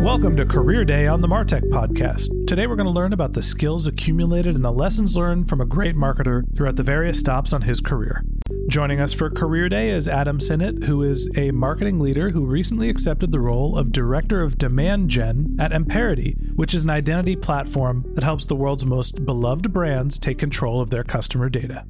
Welcome to Career Day on the Martech Podcast. Today we're going to learn about the skills accumulated and the lessons learned from a great marketer throughout the various stops on his career. Joining us for Career Day is Adam Sinnett, who is a marketing leader who recently accepted the role of Director of Demand Gen at Amperity, which is an identity platform that helps the world's most beloved brands take control of their customer data.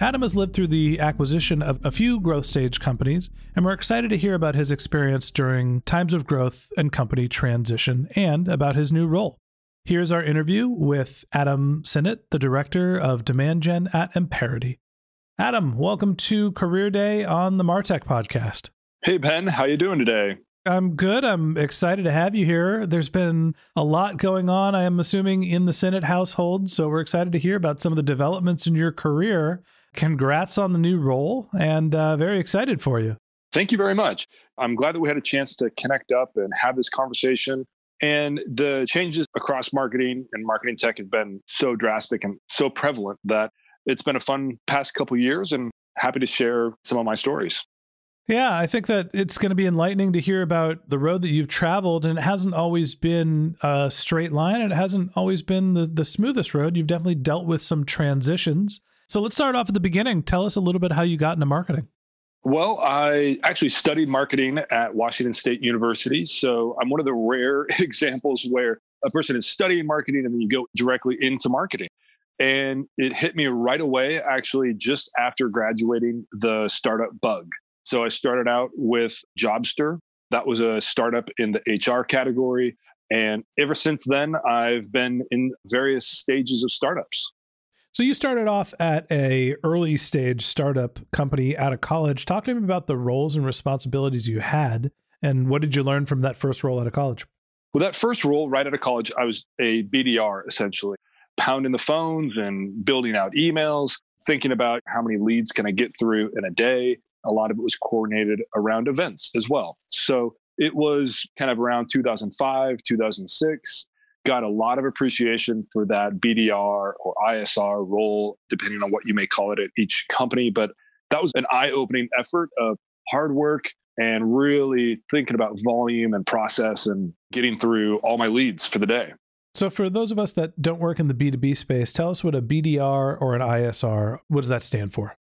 Adam has lived through the acquisition of a few growth stage companies, and we're excited to hear about his experience during times of growth and company transition and about his new role. Here's our interview with Adam Sinnett, the director of Demand Gen at Amperity. Adam, welcome to Career Day on the Martech podcast. Hey Ben, how you doing today? I'm good. I'm excited to have you here. There's been a lot going on, I am assuming, in the Sinnett household. So we're excited to hear about some of the developments in your career congrats on the new role and uh, very excited for you. Thank you very much. I'm glad that we had a chance to connect up and have this conversation. And the changes across marketing and marketing tech have been so drastic and so prevalent that it's been a fun past couple years and happy to share some of my stories. Yeah, I think that it's going to be enlightening to hear about the road that you've traveled, and it hasn't always been a straight line. It hasn't always been the, the smoothest road. You've definitely dealt with some transitions. So let's start off at the beginning. Tell us a little bit how you got into marketing. Well, I actually studied marketing at Washington State University. So I'm one of the rare examples where a person is studying marketing and then you go directly into marketing. And it hit me right away, actually, just after graduating the startup bug. So I started out with Jobster. That was a startup in the HR category. And ever since then, I've been in various stages of startups. So you started off at a early stage startup company out of college. Talk to me about the roles and responsibilities you had, and what did you learn from that first role out of college? Well, that first role right out of college, I was a BDR essentially, pounding the phones and building out emails, thinking about how many leads can I get through in a day. A lot of it was coordinated around events as well. So it was kind of around 2005, 2006 got a lot of appreciation for that BDR or ISR role, depending on what you may call it at each company. But that was an eye opening effort of hard work and really thinking about volume and process and getting through all my leads for the day. So, for those of us that don't work in the B2B space, tell us what a BDR or an ISR, what does that stand for?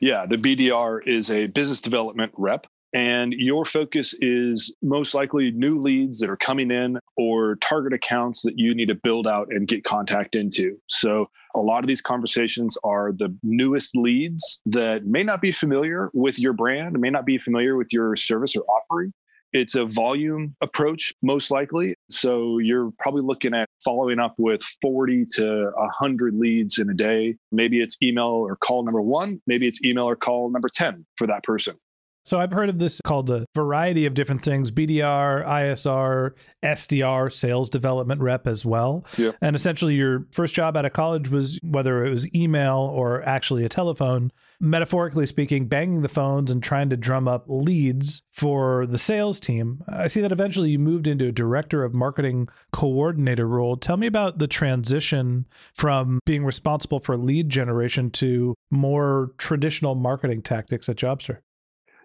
Yeah, the BDR is a business development rep and your focus is most likely new leads that are coming in or target accounts that you need to build out and get contact into. So, a lot of these conversations are the newest leads that may not be familiar with your brand, may not be familiar with your service or offering. It's a volume approach, most likely. So, you're probably looking at following up with 40 to 100 leads in a day. Maybe it's email or call number one, maybe it's email or call number 10 for that person. So I've heard of this called a variety of different things BDR, ISR, SDR, sales development rep as well. Yeah. And essentially, your first job out of college was whether it was email or actually a telephone, metaphorically speaking, banging the phones and trying to drum up leads for the sales team. I see that eventually you moved into a director of marketing coordinator role. Tell me about the transition from being responsible for lead generation to more traditional marketing tactics at Jobster.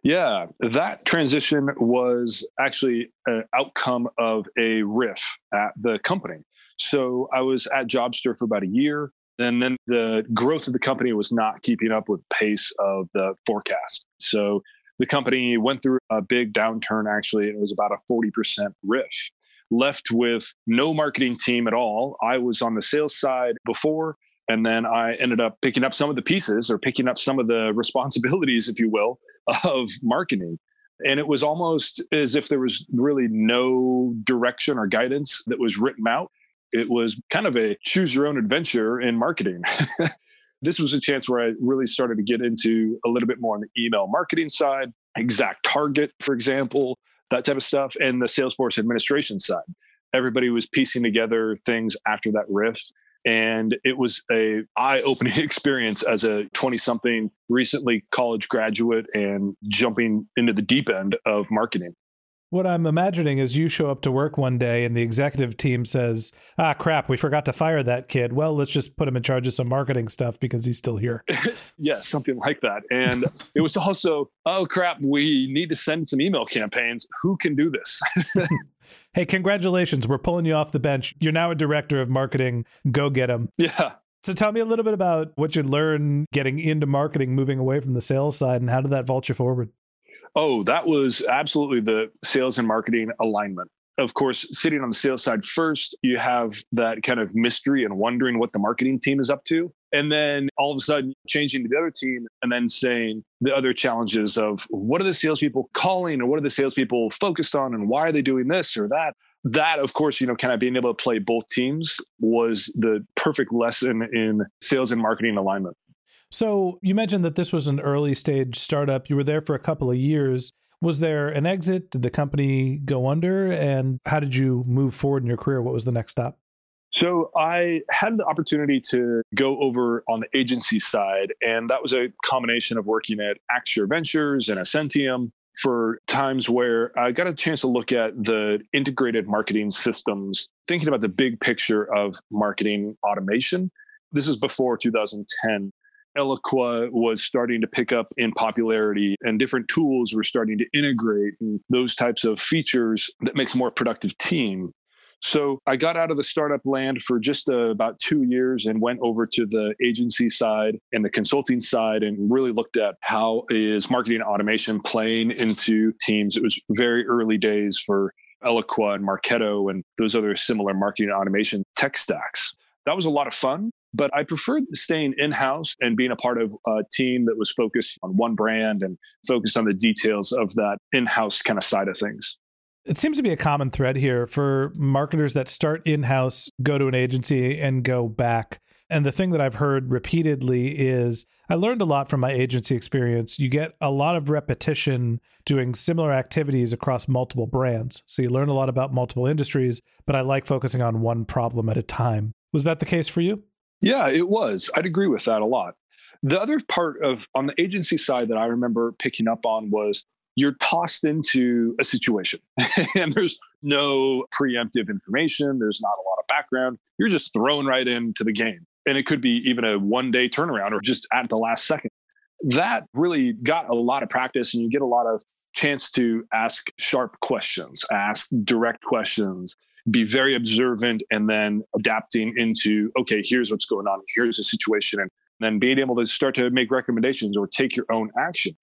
Yeah, that transition was actually an outcome of a RIF at the company. So I was at Jobster for about a year, and then the growth of the company was not keeping up with pace of the forecast. So the company went through a big downturn actually, it was about a 40% RIF. Left with no marketing team at all. I was on the sales side before, and then I ended up picking up some of the pieces or picking up some of the responsibilities, if you will, of marketing. And it was almost as if there was really no direction or guidance that was written out. It was kind of a choose your own adventure in marketing. this was a chance where I really started to get into a little bit more on the email marketing side, ExactTarget, for example, that type of stuff, and the Salesforce administration side. Everybody was piecing together things after that RIF and it was a eye-opening experience as a 20 something recently college graduate and jumping into the deep end of marketing what I'm imagining is you show up to work one day and the executive team says, ah, crap, we forgot to fire that kid. Well, let's just put him in charge of some marketing stuff because he's still here. yeah, something like that. And it was also, oh, crap, we need to send some email campaigns. Who can do this? hey, congratulations. We're pulling you off the bench. You're now a director of marketing. Go get him. Yeah. So tell me a little bit about what you learned getting into marketing, moving away from the sales side, and how did that vault you forward? Oh, that was absolutely the sales and marketing alignment. Of course, sitting on the sales side first, you have that kind of mystery and wondering what the marketing team is up to. And then all of a sudden changing to the other team and then saying the other challenges of what are the salespeople calling or what are the salespeople focused on and why are they doing this or that? That, of course, you know, kind of being able to play both teams was the perfect lesson in sales and marketing alignment. So you mentioned that this was an early stage startup. You were there for a couple of years. Was there an exit? Did the company go under? And how did you move forward in your career? What was the next stop? So I had the opportunity to go over on the agency side, and that was a combination of working at Axure Ventures and Ascentium for times where I got a chance to look at the integrated marketing systems, thinking about the big picture of marketing automation. This is before 2010. Eloqua was starting to pick up in popularity and different tools were starting to integrate and those types of features that makes a more productive team. So I got out of the startup land for just uh, about two years and went over to the agency side and the consulting side and really looked at how is marketing automation playing into teams. It was very early days for Eloqua and Marketo and those other similar marketing automation tech stacks. That was a lot of fun. But I preferred staying in house and being a part of a team that was focused on one brand and focused on the details of that in house kind of side of things. It seems to be a common thread here for marketers that start in house, go to an agency, and go back. And the thing that I've heard repeatedly is I learned a lot from my agency experience. You get a lot of repetition doing similar activities across multiple brands. So you learn a lot about multiple industries, but I like focusing on one problem at a time. Was that the case for you? Yeah, it was. I'd agree with that a lot. The other part of on the agency side that I remember picking up on was you're tossed into a situation and there's no preemptive information, there's not a lot of background. You're just thrown right into the game. And it could be even a one day turnaround or just at the last second. That really got a lot of practice and you get a lot of chance to ask sharp questions, ask direct questions, be very observant and then adapting into okay here's what's going on here's the situation and then being able to start to make recommendations or take your own action.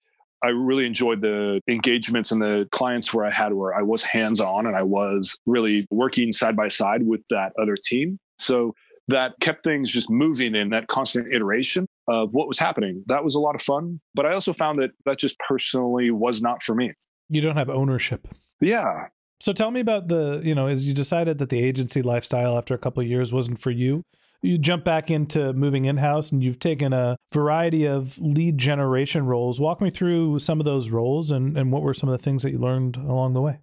I really enjoyed the engagements and the clients where i had where i was hands on and i was really working side by side with that other team. So that kept things just moving in that constant iteration of what was happening. That was a lot of fun but i also found that that just personally was not for me. You don't have ownership. Yeah so tell me about the, you know, as you decided that the agency lifestyle after a couple years wasn't for you, You jump back into moving in house and you've taken a variety of lead generation roles. Walk me through some of those roles and, and what were some of the things that you learned along the way?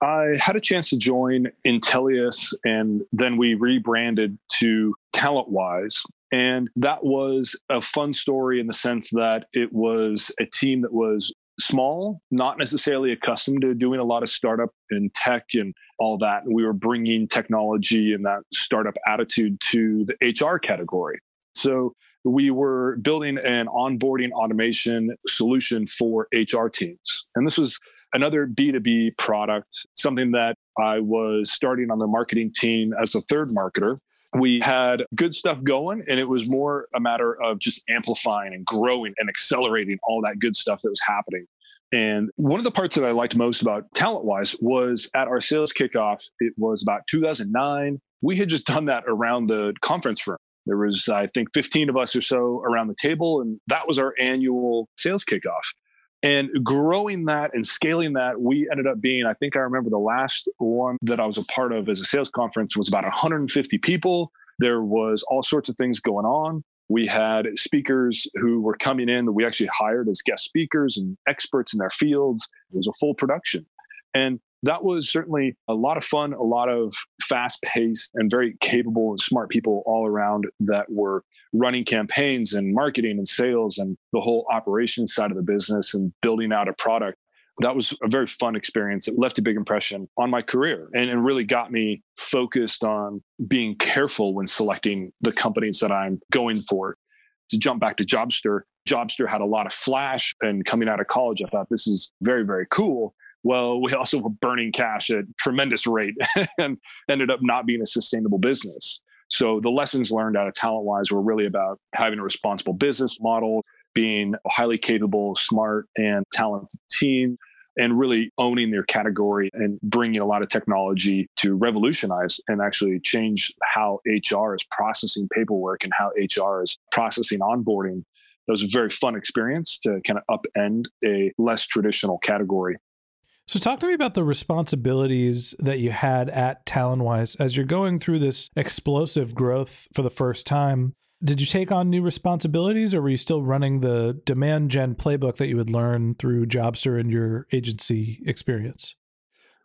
I had a chance to join Intelius and then we rebranded to TalentWise. And that was a fun story in the sense that it was a team that was small, not necessarily accustomed to doing a lot of startup and tech and all that. And we were bringing technology and that startup attitude to the HR category. So we were building an onboarding automation solution for HR teams. And this was another B2B product, something that I was starting on the marketing team as a third marketer. We had good stuff going, and it was more a matter of just amplifying and growing and accelerating all that good stuff that was happening. And one of the parts that I liked most about TalentWise was at our sales kickoff, it was about 2009. We had just done that around the conference room. There was, I think, 15 of us or so around the table, and that was our annual sales kickoff. And growing that and scaling that, we ended up being, I think I remember the last one that I was a part of as a sales conference was about 150 people. There was all sorts of things going on. We had speakers who were coming in that we actually hired as guest speakers and experts in their fields. It was a full production. And that was certainly a lot of fun, a lot of fast paced and very capable and smart people all around that were running campaigns and marketing and sales and the whole operations side of the business and building out a product. That was a very fun experience. It left a big impression on my career and it really got me focused on being careful when selecting the companies that I'm going for. To jump back to Jobster, Jobster had a lot of flash and coming out of college, I thought this is very, very cool well, we also were burning cash at tremendous rate and ended up not being a sustainable business. So the lessons learned out of TalentWise were really about having a responsible business model, being a highly capable, smart, and talented team, and really owning their category and bringing a lot of technology to revolutionize and actually change how HR is processing paperwork and how HR is processing onboarding. That was a very fun experience to kind of upend a less traditional category. So, talk to me about the responsibilities that you had at TalentWise as you're going through this explosive growth for the first time. Did you take on new responsibilities, or were you still running the demand gen playbook that you would learn through Jobster and your agency experience?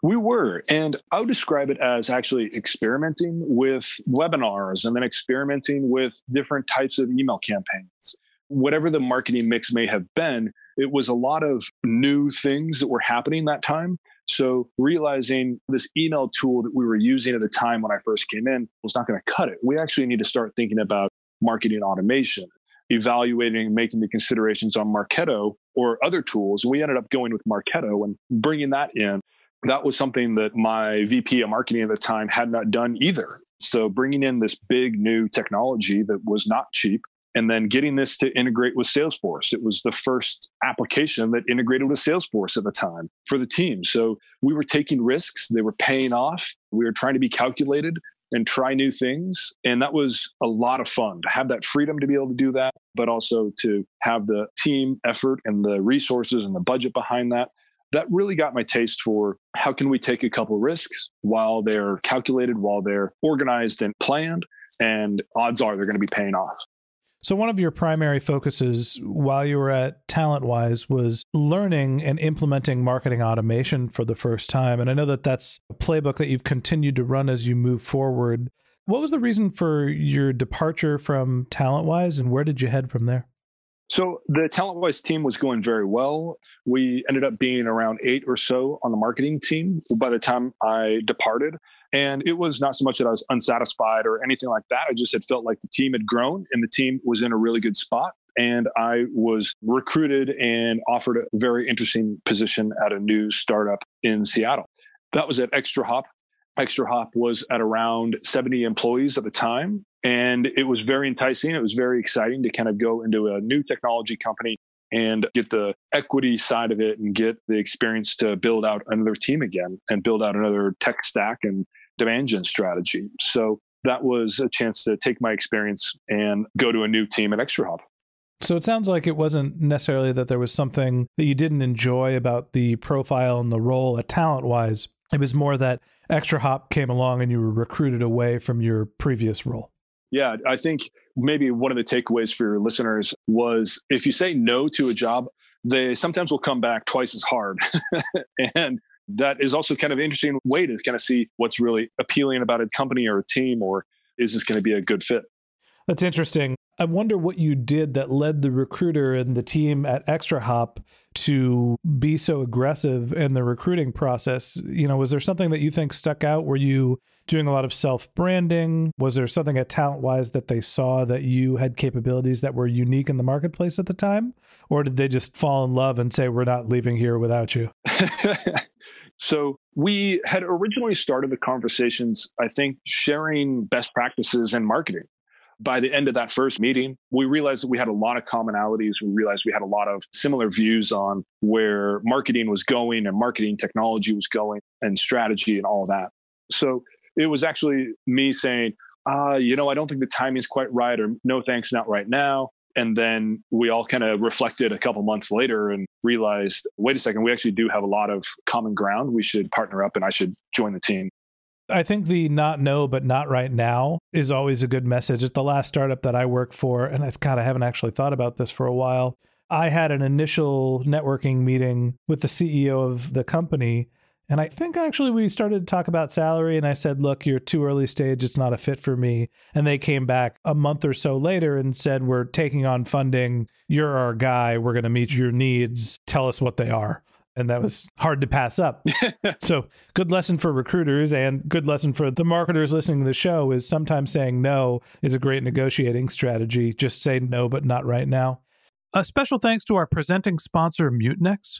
We were, and I would describe it as actually experimenting with webinars and then experimenting with different types of email campaigns. Whatever the marketing mix may have been, it was a lot of new things that were happening that time. So realizing this email tool that we were using at the time when I first came in was not going to cut it. We actually need to start thinking about marketing automation, evaluating, making the considerations on Marketo or other tools. We ended up going with Marketo and bringing that in. That was something that my VP of marketing at the time had not done either. So bringing in this big new technology that was not cheap and then getting this to integrate with Salesforce. It was the first application that integrated with Salesforce at the time for the team. So we were taking risks, they were paying off. We were trying to be calculated and try new things. And that was a lot of fun to have that freedom to be able to do that, but also to have the team effort and the resources and the budget behind that. That really got my taste for how can we take a couple risks while they're calculated, while they're organized and planned, and odds are they're going to be paying off. So, one of your primary focuses while you were at TalentWise was learning and implementing marketing automation for the first time. And I know that that's a playbook that you've continued to run as you move forward. What was the reason for your departure from TalentWise and where did you head from there? So, the TalentWise team was going very well. We ended up being around eight or so on the marketing team by the time I departed. And it was not so much that I was unsatisfied or anything like that. I just had felt like the team had grown and the team was in a really good spot. And I was recruited and offered a very interesting position at a new startup in Seattle. That was at ExtraHop. Extra Hop was at around 70 employees at the time. And it was very enticing. It was very exciting to kind of go into a new technology company and get the equity side of it and get the experience to build out another team again and build out another tech stack and gen strategy. So that was a chance to take my experience and go to a new team at ExtraHop. So it sounds like it wasn't necessarily that there was something that you didn't enjoy about the profile and the role at TalentWise. It was more that ExtraHop came along and you were recruited away from your previous role. Yeah, I think maybe one of the takeaways for your listeners was if you say no to a job, they sometimes will come back twice as hard. and that is also kind of interesting way to kind of see what's really appealing about a company or a team or is this going to be a good fit? That's interesting. I wonder what you did that led the recruiter and the team at ExtraHop to be so aggressive in the recruiting process. You know, was there something that you think stuck out? Were you doing a lot of self branding? Was there something at TalentWise that they saw that you had capabilities that were unique in the marketplace at the time? Or did they just fall in love and say, we're not leaving here without you? So we had originally started the conversations, I think, sharing best practices in marketing. By the end of that first meeting, we realized that we had a lot of commonalities. We realized we had a lot of similar views on where marketing was going and marketing technology was going and strategy and all that. So it was actually me saying, uh, you know, I don't think the timing is quite right, or no, thanks, not right now. And then we all kind of reflected a couple months later and realized, wait a second, we actually do have a lot of common ground. We should partner up and I should join the team. I think the not no, but not right now is always a good message. It's the last startup that I work for. And I, God, I haven't actually thought about this for a while. I had an initial networking meeting with the CEO of the company and I think actually we started to talk about salary, and I said, Look, you're too early stage. It's not a fit for me. And they came back a month or so later and said, We're taking on funding. You're our guy. We're going to meet your needs. Tell us what they are. And that was hard to pass up. so, good lesson for recruiters and good lesson for the marketers listening to the show is sometimes saying no is a great negotiating strategy. Just say no, but not right now. A special thanks to our presenting sponsor, Mutinex.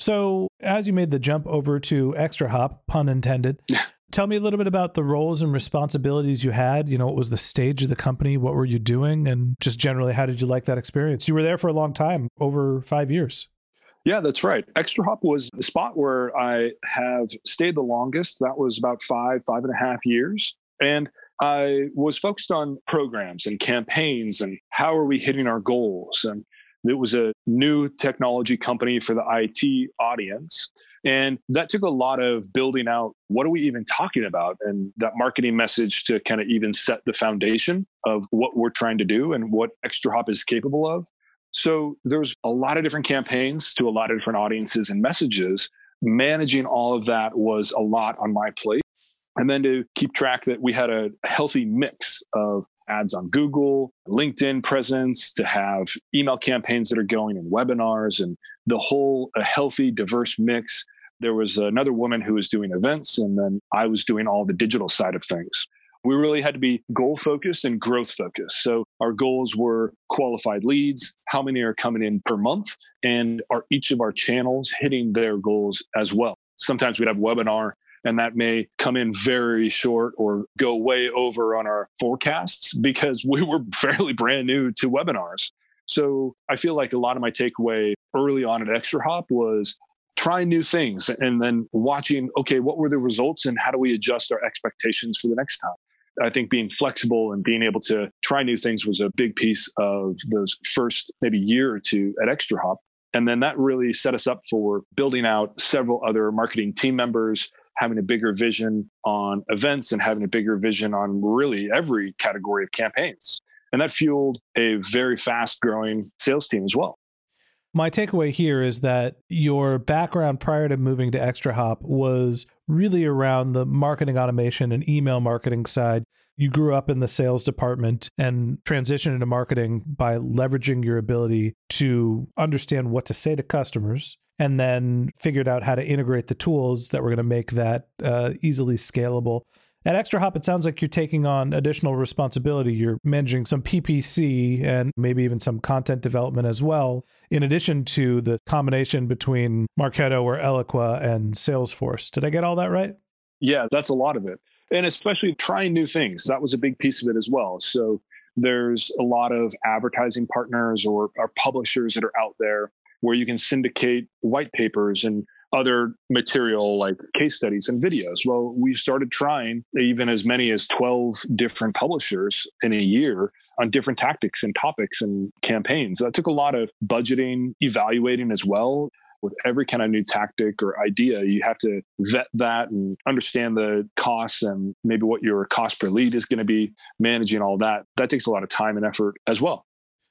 So, as you made the jump over to ExtraHop, pun intended, tell me a little bit about the roles and responsibilities you had. You know, what was the stage of the company? What were you doing? And just generally, how did you like that experience? You were there for a long time, over five years. Yeah, that's right. ExtraHop was the spot where I have stayed the longest. That was about five, five and a half years. And I was focused on programs and campaigns and how are we hitting our goals and it was a new technology company for the IT audience. And that took a lot of building out what are we even talking about and that marketing message to kind of even set the foundation of what we're trying to do and what ExtraHop is capable of. So there's a lot of different campaigns to a lot of different audiences and messages. Managing all of that was a lot on my plate. And then to keep track that we had a healthy mix of ads on Google, LinkedIn presence, to have email campaigns that are going and webinars and the whole a healthy, diverse mix. There was another woman who was doing events, and then I was doing all the digital side of things. We really had to be goal focused and growth focused. So our goals were qualified leads, how many are coming in per month, and are each of our channels hitting their goals as well. Sometimes we'd have webinar And that may come in very short or go way over on our forecasts because we were fairly brand new to webinars. So I feel like a lot of my takeaway early on at ExtraHop was trying new things and then watching, okay, what were the results and how do we adjust our expectations for the next time? I think being flexible and being able to try new things was a big piece of those first maybe year or two at ExtraHop. And then that really set us up for building out several other marketing team members, having a bigger vision on events and having a bigger vision on really every category of campaigns. And that fueled a very fast growing sales team as well. My takeaway here is that your background prior to moving to ExtraHop was really around the marketing automation and email marketing side. You grew up in the sales department and transitioned into marketing by leveraging your ability to understand what to say to customers and then figured out how to integrate the tools that were going to make that uh, easily scalable. At ExtraHop, it sounds like you're taking on additional responsibility. You're managing some PPC and maybe even some content development as well, in addition to the combination between Marketo or Eloqua and Salesforce. Did I get all that right? Yeah, that's a lot of it. And especially trying new things. That was a big piece of it as well. So there's a lot of advertising partners or, or publishers that are out there where you can syndicate white papers and other material like case studies and videos. Well, we started trying even as many as 12 different publishers in a year on different tactics and topics and campaigns. That took a lot of budgeting, evaluating as well. With every kind of new tactic or idea, you have to vet that and understand the costs and maybe what your cost per lead is going to be, managing all that. That takes a lot of time and effort as well.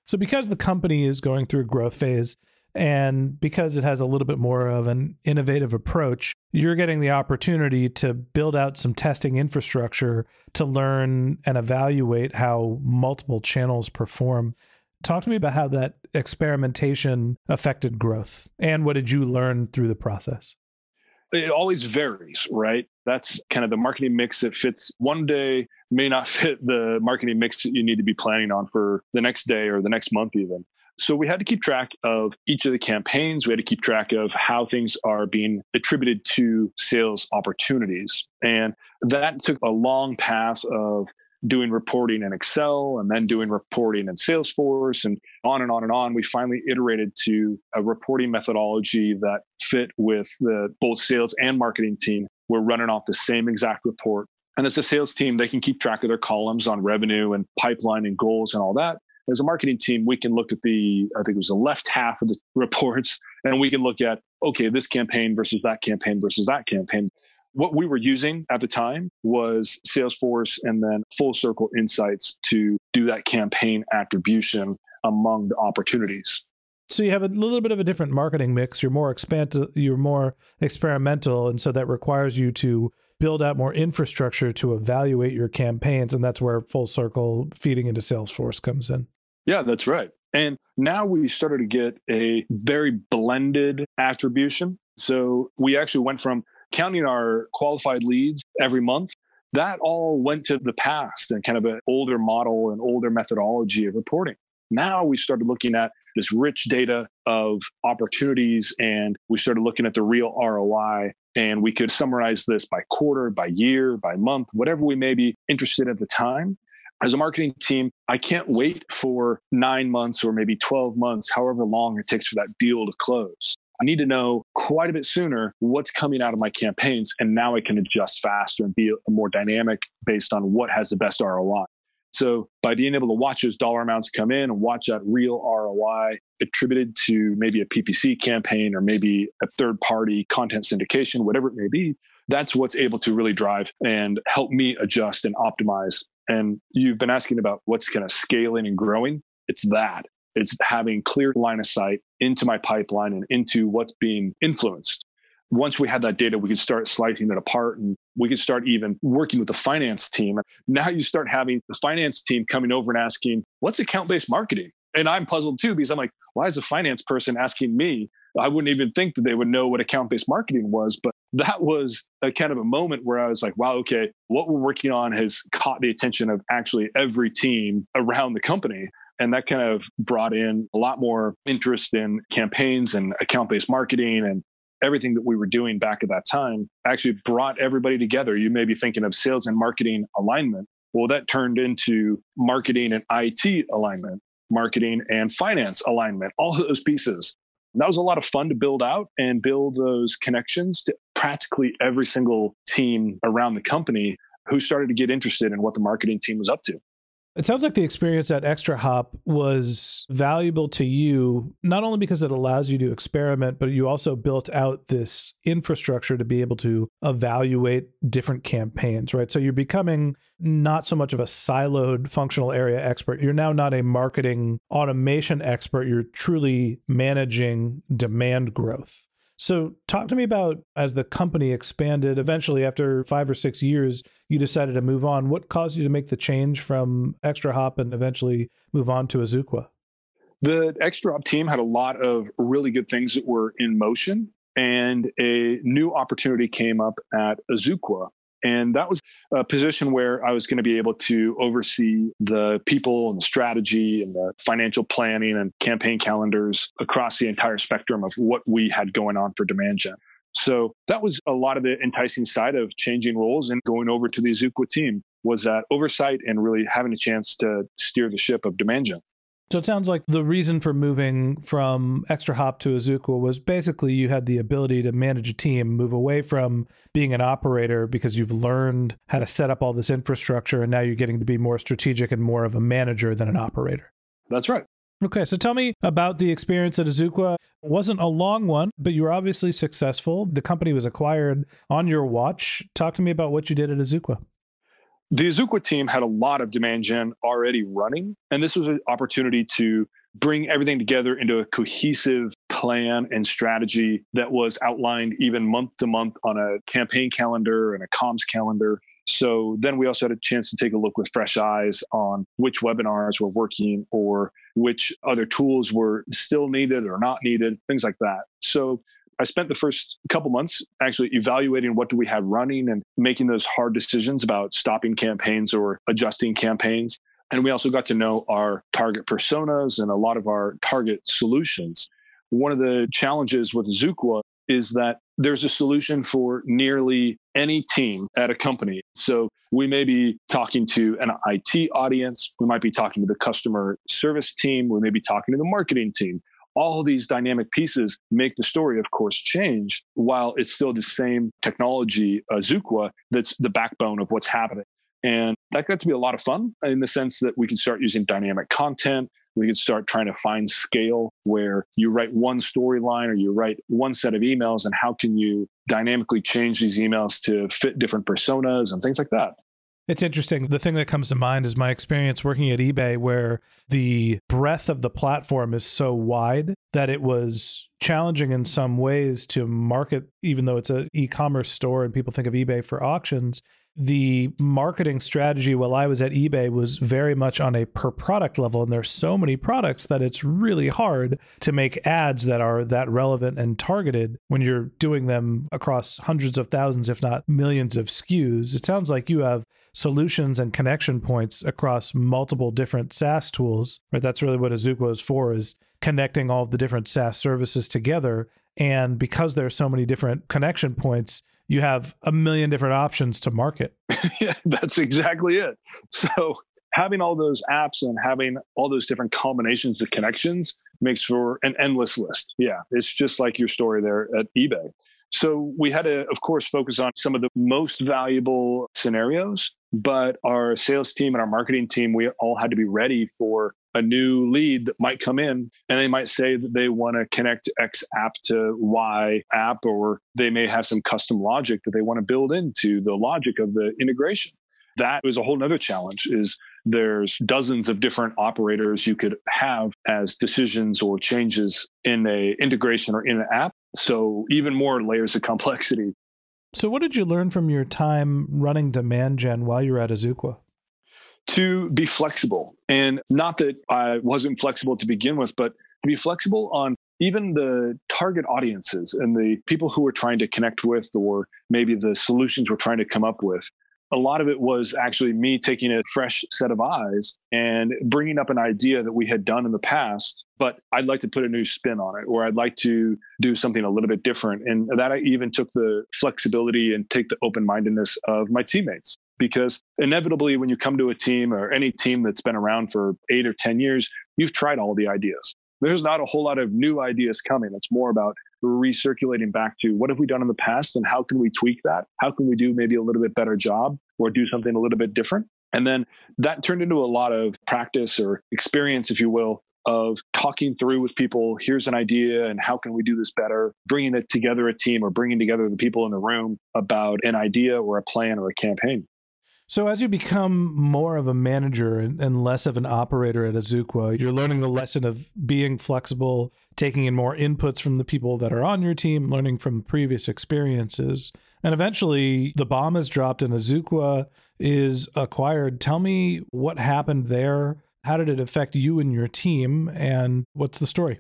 So, because the company is going through a growth phase, and because it has a little bit more of an innovative approach, you're getting the opportunity to build out some testing infrastructure to learn and evaluate how multiple channels perform. Talk to me about how that experimentation affected growth and what did you learn through the process? It always varies, right? That's kind of the marketing mix that fits one day may not fit the marketing mix that you need to be planning on for the next day or the next month, even. So we had to keep track of each of the campaigns. We had to keep track of how things are being attributed to sales opportunities. And that took a long path of doing reporting in Excel and then doing reporting in Salesforce and on and on and on. We finally iterated to a reporting methodology that fit with the both sales and marketing team. We're running off the same exact report. And as a sales team, they can keep track of their columns on revenue and pipeline and goals and all that as a marketing team, we can look at the, I think it was the left half of the reports, and we can look at, okay, this campaign versus that campaign versus that campaign. What we were using at the time was Salesforce and then Full Circle Insights to do that campaign attribution among the opportunities. So you have a little bit of a different marketing mix. You're more expand you're more experimental and so that requires you to build out more infrastructure to evaluate your campaigns and that's where full circle feeding into Salesforce comes in. Yeah, that's right. And now we started to get a very blended attribution. So we actually went from counting our qualified leads every month. That all went to the past and kind of an older model and older methodology of reporting. Now we started looking at this rich data of opportunities and we started looking at the real ROI and we could summarize this by quarter, by year, by month, whatever we may be interested at the time as a marketing team, I can't wait for nine months or maybe 12 months, however long it takes for that deal to close. I need to know quite a bit sooner what's coming out of my campaigns. And now I can adjust faster and be more dynamic based on what has the best ROI. So by being able to watch those dollar amounts come in and watch that real ROI attributed to maybe a PPC campaign or maybe a third party content syndication, whatever it may be, that's what's able to really drive and help me adjust and optimize and you've been asking about what's kind of scaling and growing. It's that. It's having clear line of sight into my pipeline and into what's being influenced. Once we had that data, we could start slicing it apart and we could start even working with the finance team. Now you start having the finance team coming over and asking, what's account based marketing? And I'm puzzled too because I'm like, why is a finance person asking me? I wouldn't even think that they would know what account based marketing was, but that was a kind of a moment where I was like, wow, okay, what we're working on has caught the attention of actually every team around the company. And that kind of brought in a lot more interest in campaigns and account based marketing. And everything that we were doing back at that time actually brought everybody together. You may be thinking of sales and marketing alignment. Well, that turned into marketing and IT alignment, marketing and finance alignment, all those pieces. That was a lot of fun to build out and build those connections to practically every single team around the company who started to get interested in what the marketing team was up to. It sounds like the experience at ExtraHop was valuable to you, not only because it allows you to experiment, but you also built out this infrastructure to be able to evaluate different campaigns, right? So you're becoming not so much of a siloed functional area expert. You're now not a marketing automation expert. You're truly managing demand growth. So, talk to me about as the company expanded, eventually, after five or six years, you decided to move on. What caused you to make the change from ExtraHop and eventually move on to Azuqua? The ExtraHop team had a lot of really good things that were in motion, and a new opportunity came up at Azuqua and that was a position where I was going to be able to oversee the people and the strategy and the financial planning and campaign calendars across the entire spectrum of what we had going on for demand gen. So that was a lot of the enticing side of changing roles and going over to the Azuqua team was that oversight and really having a chance to steer the ship of demand gen. So it sounds like the reason for moving from ExtraHop to Azuqua was basically you had the ability to manage a team, move away from being an operator because you've learned how to set up all this infrastructure, and now you're getting to be more strategic and more of a manager than an operator. That's right. Okay, so tell me about the experience at Azuqua. It wasn't a long one, but you were obviously successful. The company was acquired on your watch. Talk to me about what you did at Azuqua. The Azuqua team had a lot of demand gen already running, and this was an opportunity to bring everything together into a cohesive plan and strategy that was outlined even month to month on a campaign calendar and a comms calendar. So then we also had a chance to take a look with fresh eyes on which webinars were working or which other tools were still needed or not needed, things like that. So I spent the first couple months actually evaluating what do we have running and making those hard decisions about stopping campaigns or adjusting campaigns. And we also got to know our target personas and a lot of our target solutions. One of the challenges with Azuqua is that there's a solution for nearly any team at a company. So we may be talking to an IT audience, we might be talking to the customer service team, we may be talking to the marketing team all these dynamic pieces make the story, of course, change while it's still the same technology, uh, Azuqua, that's the backbone of what's happening. And that got to be a lot of fun in the sense that we can start using dynamic content. We can start trying to find scale where you write one storyline or you write one set of emails, and how can you dynamically change these emails to fit different personas and things like that. It's interesting. The thing that comes to mind is my experience working at eBay, where the breadth of the platform is so wide that it was challenging in some ways to market, even though it's an e commerce store and people think of eBay for auctions the marketing strategy while I was at eBay was very much on a per product level. And there's so many products that it's really hard to make ads that are that relevant and targeted when you're doing them across hundreds of thousands, if not millions of SKUs. It sounds like you have solutions and connection points across multiple different SaaS tools, right? That's really what Azuqua is for, is connecting all the different SaaS services together. And because there are so many different connection points, you have a million different options to market. yeah, that's exactly it. So having all those apps and having all those different combinations of connections makes for an endless list. Yeah, it's just like your story there at eBay. So we had to, of course, focus on some of the most valuable scenarios, but our sales team and our marketing team, we all had to be ready for a new lead that might come in and they might say that they want to connect X app to Y app, or they may have some custom logic that they want to build into the logic of the integration. That is a whole nother challenge is there's dozens of different operators you could have as decisions or changes in a integration or in an app. So even more layers of complexity. So what did you learn from your time running demand gen while you were at Azuqua? to be flexible. And not that I wasn't flexible to begin with, but to be flexible on even the target audiences and the people who we're trying to connect with, or maybe the solutions we're trying to come up with. A lot of it was actually me taking a fresh set of eyes and bringing up an idea that we had done in the past, but I'd like to put a new spin on it, or I'd like to do something a little bit different. And that I even took the flexibility and take the open mindedness of my teammates. Because inevitably, when you come to a team or any team that's been around for eight or 10 years, you've tried all the ideas. There's not a whole lot of new ideas coming. It's more about recirculating back to what have we done in the past and how can we tweak that? How can we do maybe a little bit better job or do something a little bit different? And then that turned into a lot of practice or experience, if you will, of talking through with people here's an idea and how can we do this better bringing it together a team or bringing together the people in the room about an idea or a plan or a campaign so, as you become more of a manager and, and, less of an operator at Azuqua, you're learning the lesson of being flexible, taking in more inputs from the people that are on your team, learning from previous experiences. And eventually, the bomb is dropped and Azuqua is acquired. Tell me what happened there. How did it affect you and your team? And what's the story?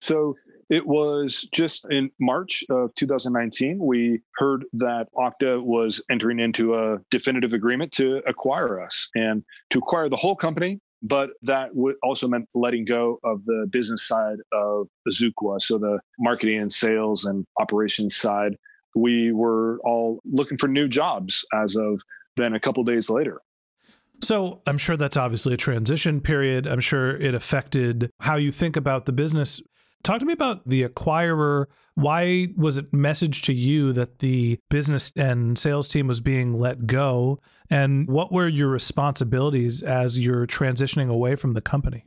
So, it was just in March of 2019, we heard that Okta was entering into a definitive agreement to acquire us and to acquire the whole company. But that also meant letting go of the business side of Azuqua. So the marketing and sales and operations side. We were all looking for new jobs as of then a couple days later. So I'm sure that's obviously a transition period. I'm sure it affected how you think about the business. Talk to me about the acquirer. Why was it messaged to you that the business and sales team was being let go? And what were your responsibilities as you're transitioning away from the company?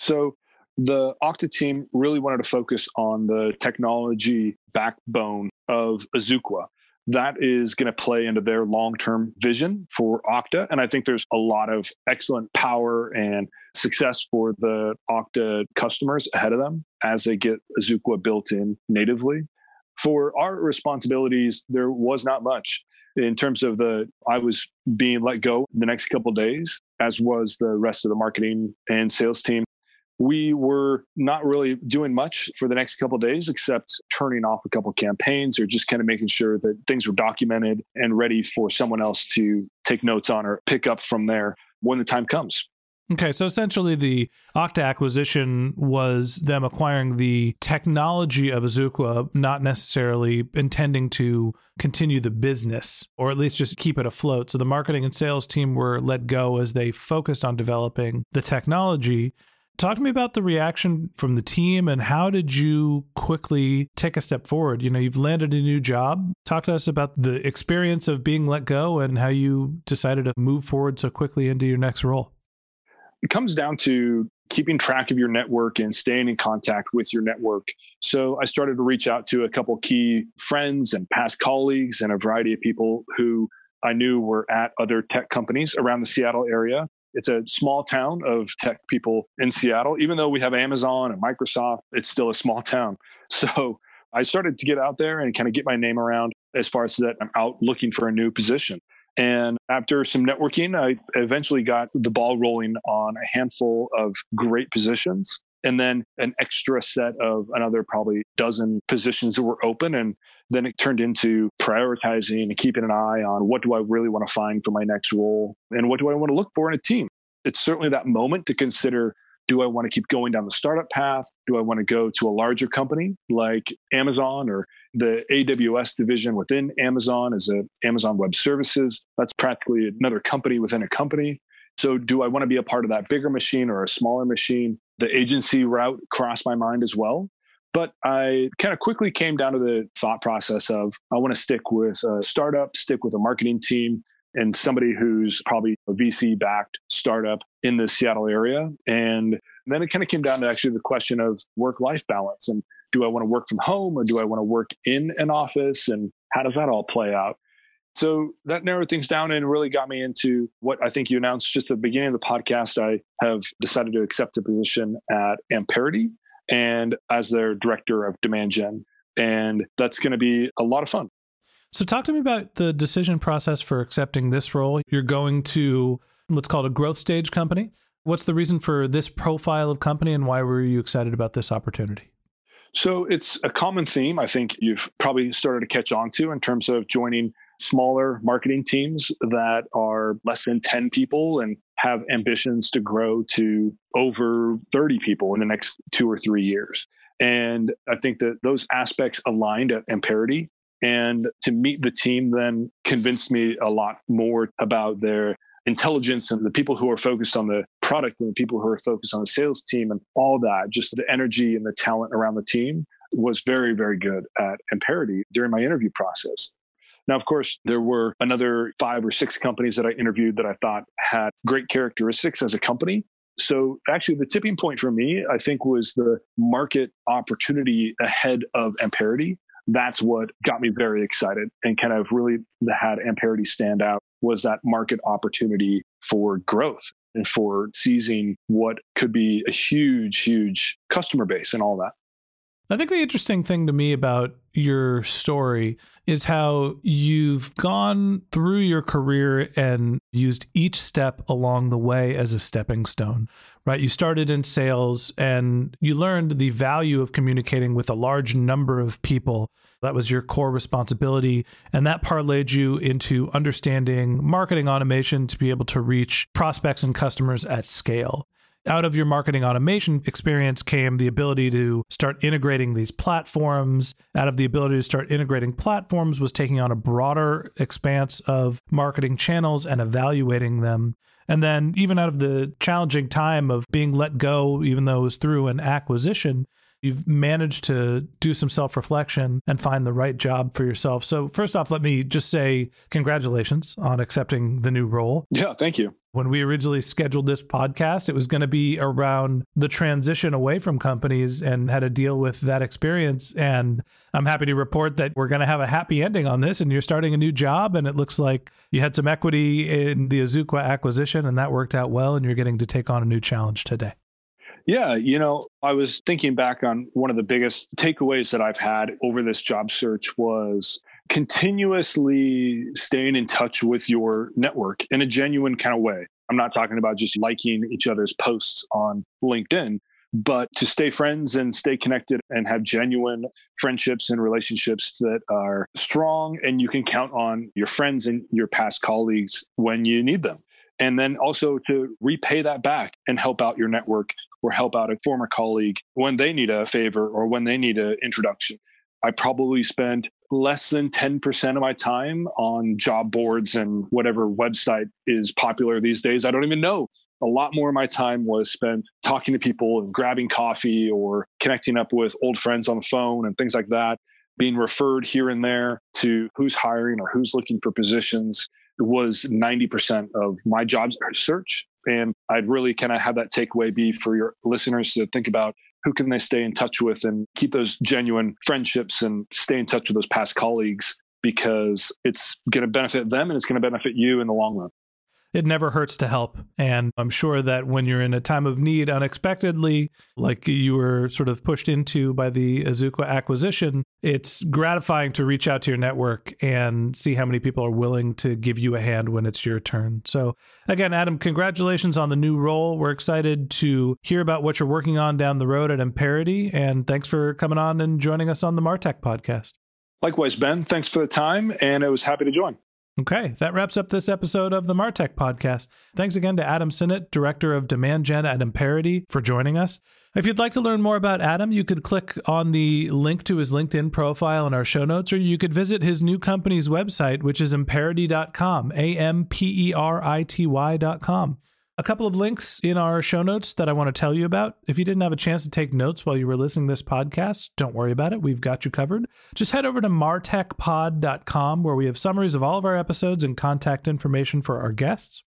So, the Okta team really wanted to focus on the technology backbone of Azuqua that is going to play into their long term vision for Okta. And I think there's a lot of excellent power and success for the Okta customers ahead of them as they get Azuqua built in natively. For our responsibilities, there was not much in terms of the I was being let go the next couple days, as was the rest of the marketing and sales team we were not really doing much for the next couple days except turning off a couple campaigns or just kind of making sure that things were documented and ready for someone else to take notes on or pick up from there when the time comes. Okay, so essentially the Okta acquisition was them acquiring the technology of Azuqua, not necessarily intending to continue the business or at least just keep it afloat. So the marketing and sales team were let go as they focused on developing the technology. Talk to me about the reaction from the team and how did you quickly take a step forward? You know, you've landed a new job. Talk to us about the experience of being let go and how you decided to move forward so quickly into your next role. It comes down to keeping track of your network and staying in contact with your network. So I started to reach out to a couple key friends and past colleagues and a variety of people who I knew were at other tech companies around the Seattle area it's a small town of tech people in Seattle. Even though we have Amazon and Microsoft, it's still a small town. So I started to get out there and kind of get my name around as far as that I'm out looking for a new position. And after some networking, I eventually got the ball rolling on a handful of great positions and then an extra set of another probably dozen positions that were open. And then it turned into prioritizing and keeping an eye on what do I really want to find for my next role and what do I want to look for in a team. It's certainly that moment to consider do I want to keep going down the startup path? Do I want to go to a larger company like Amazon or the AWS division within Amazon as a Amazon Web Services? That's practically another company within a company. So do I want to be a part of that bigger machine or a smaller machine? The agency route crossed my mind as well. But I kind of quickly came down to the thought process of I want to stick with a startup, stick with a marketing team, and somebody who's probably a VC backed startup in the Seattle area. And then it kind of came down to actually the question of work life balance and do I want to work from home or do I want to work in an office? And how does that all play out? So that narrowed things down and really got me into what I think you announced just at the beginning of the podcast. I have decided to accept a position at Amperity and as their director of demand gen. And that's going to be a lot of fun. So, talk to me about the decision process for accepting this role. You're going to, let's call it a growth stage company. What's the reason for this profile of company and why were you excited about this opportunity? So, it's a common theme I think you've probably started to catch on to in terms of joining smaller marketing teams that are less than 10 people and have ambitions to grow to over 30 people in the next two or three years. And I think that those aspects aligned at Amperity. And to meet the team then convinced me a lot more about their intelligence and the people who are focused on the product and the people who are focused on the sales team and all that, just the energy and the talent around the team was very, very good at Amperity during my interview process. Now, of course, there were another five or six companies that I interviewed that I thought had great characteristics as a company. So, actually, the tipping point for me, I think, was the market opportunity ahead of Amperity. That's what got me very excited and kind of really had Amperity stand out was that market opportunity for growth and for seizing what could be a huge, huge customer base and all that. I think the interesting thing to me about your story is how you've gone through your career and used each step along the way as a stepping stone, right? You started in sales and you learned the value of communicating with a large number of people. That was your core responsibility. And that parlayed you into understanding marketing automation to be able to reach prospects and customers at scale out of your marketing automation experience came the ability to start integrating these platforms. Out of the ability to start integrating platforms was taking on a broader expanse of marketing channels and evaluating them. And then, even out of the challenging time of being let go, even though it was through an acquisition, you've managed to do some self reflection and find the right job for yourself. So, first off, let me just say congratulations on accepting the new role. Yeah, thank you. When we originally scheduled this podcast, it was going to be around the transition away from companies and how to deal with that experience. And I'm happy to report that we're going to have a happy ending on this. And you're starting a new job, and it looks like you had some equity in the Azuqua acquisition, and that worked out well. And you're getting to take on a new challenge today. Yeah, you know, I was thinking back on one of the biggest takeaways that I've had over this job search was continuously staying in touch with your network in a genuine kind of way. I'm not talking about just liking each other's posts on LinkedIn, but to stay friends and stay connected and have genuine friendships and relationships that are strong and you can count on your friends and your past colleagues when you need them. And then also to repay that back and help out your network or help out a former colleague when they need a favor or when they need an introduction. I probably spend less than 10% of my time on job boards and whatever website is popular these days. I don't even know. A lot more of my time was spent talking to people and grabbing coffee or connecting up with old friends on the phone and things like that, being referred here and there to who's hiring or who's looking for positions was 90% of my job search. And I'd really kind of have that takeaway be for your listeners to think about who can they stay in touch with and keep those genuine friendships and stay in touch with those past colleagues because it's going to benefit them and it's going to benefit you in the long run it never hurts to help. And I'm sure that when you're in a time of need unexpectedly, like you were sort of pushed into by the Azuqua acquisition, it's gratifying to reach out to your network and see how many people are willing to give you a hand when it's your turn. So, again, Adam, congratulations on the new role. We're excited to hear about what you're working on down the road at Amperity. And thanks for coming on and joining us on the Martech podcast. Likewise, Ben. Thanks for the time. And I was happy to join. Okay, that wraps up this episode of the Martech podcast. Thanks again to Adam Sinnett, Director of Demand Gen at Amperity, for joining us. If you'd like to learn more about Adam, you could click on the link to his LinkedIn profile in our show notes, or you could visit his new company's website, which is amperity.com, A M P E R I T Y.com. A couple of links in our show notes that I want to tell you about. If you didn't have a chance to take notes while you were listening to this podcast, don't worry about it. We've got you covered. Just head over to martechpod.com where we have summaries of all of our episodes and contact information for our guests.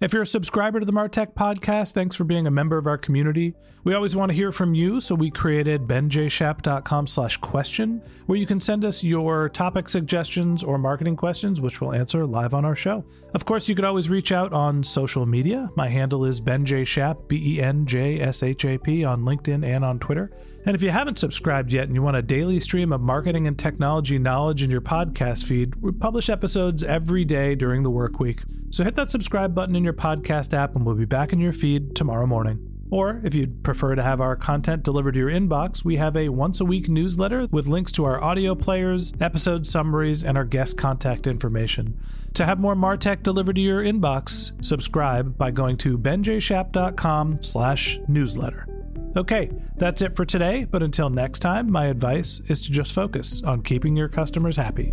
If you're a subscriber to the Martech podcast, thanks for being a member of our community. We always want to hear from you, so we created benjshap.com slash question, where you can send us your topic suggestions or marketing questions, which we'll answer live on our show. Of course, you could always reach out on social media. My handle is benjshap, B-E-N-J-S-H-A-P, on LinkedIn and on Twitter. And if you haven't subscribed yet and you want a daily stream of marketing and technology knowledge in your podcast feed, we publish episodes every day during the work week. So hit that subscribe button in your podcast app and we'll be back in your feed tomorrow morning. Or if you'd prefer to have our content delivered to your inbox, we have a once a week newsletter with links to our audio players, episode summaries, and our guest contact information. To have more Martech delivered to your inbox, subscribe by going to benjshap.com slash newsletter. Okay, that's it for today, but until next time, my advice is to just focus on keeping your customers happy.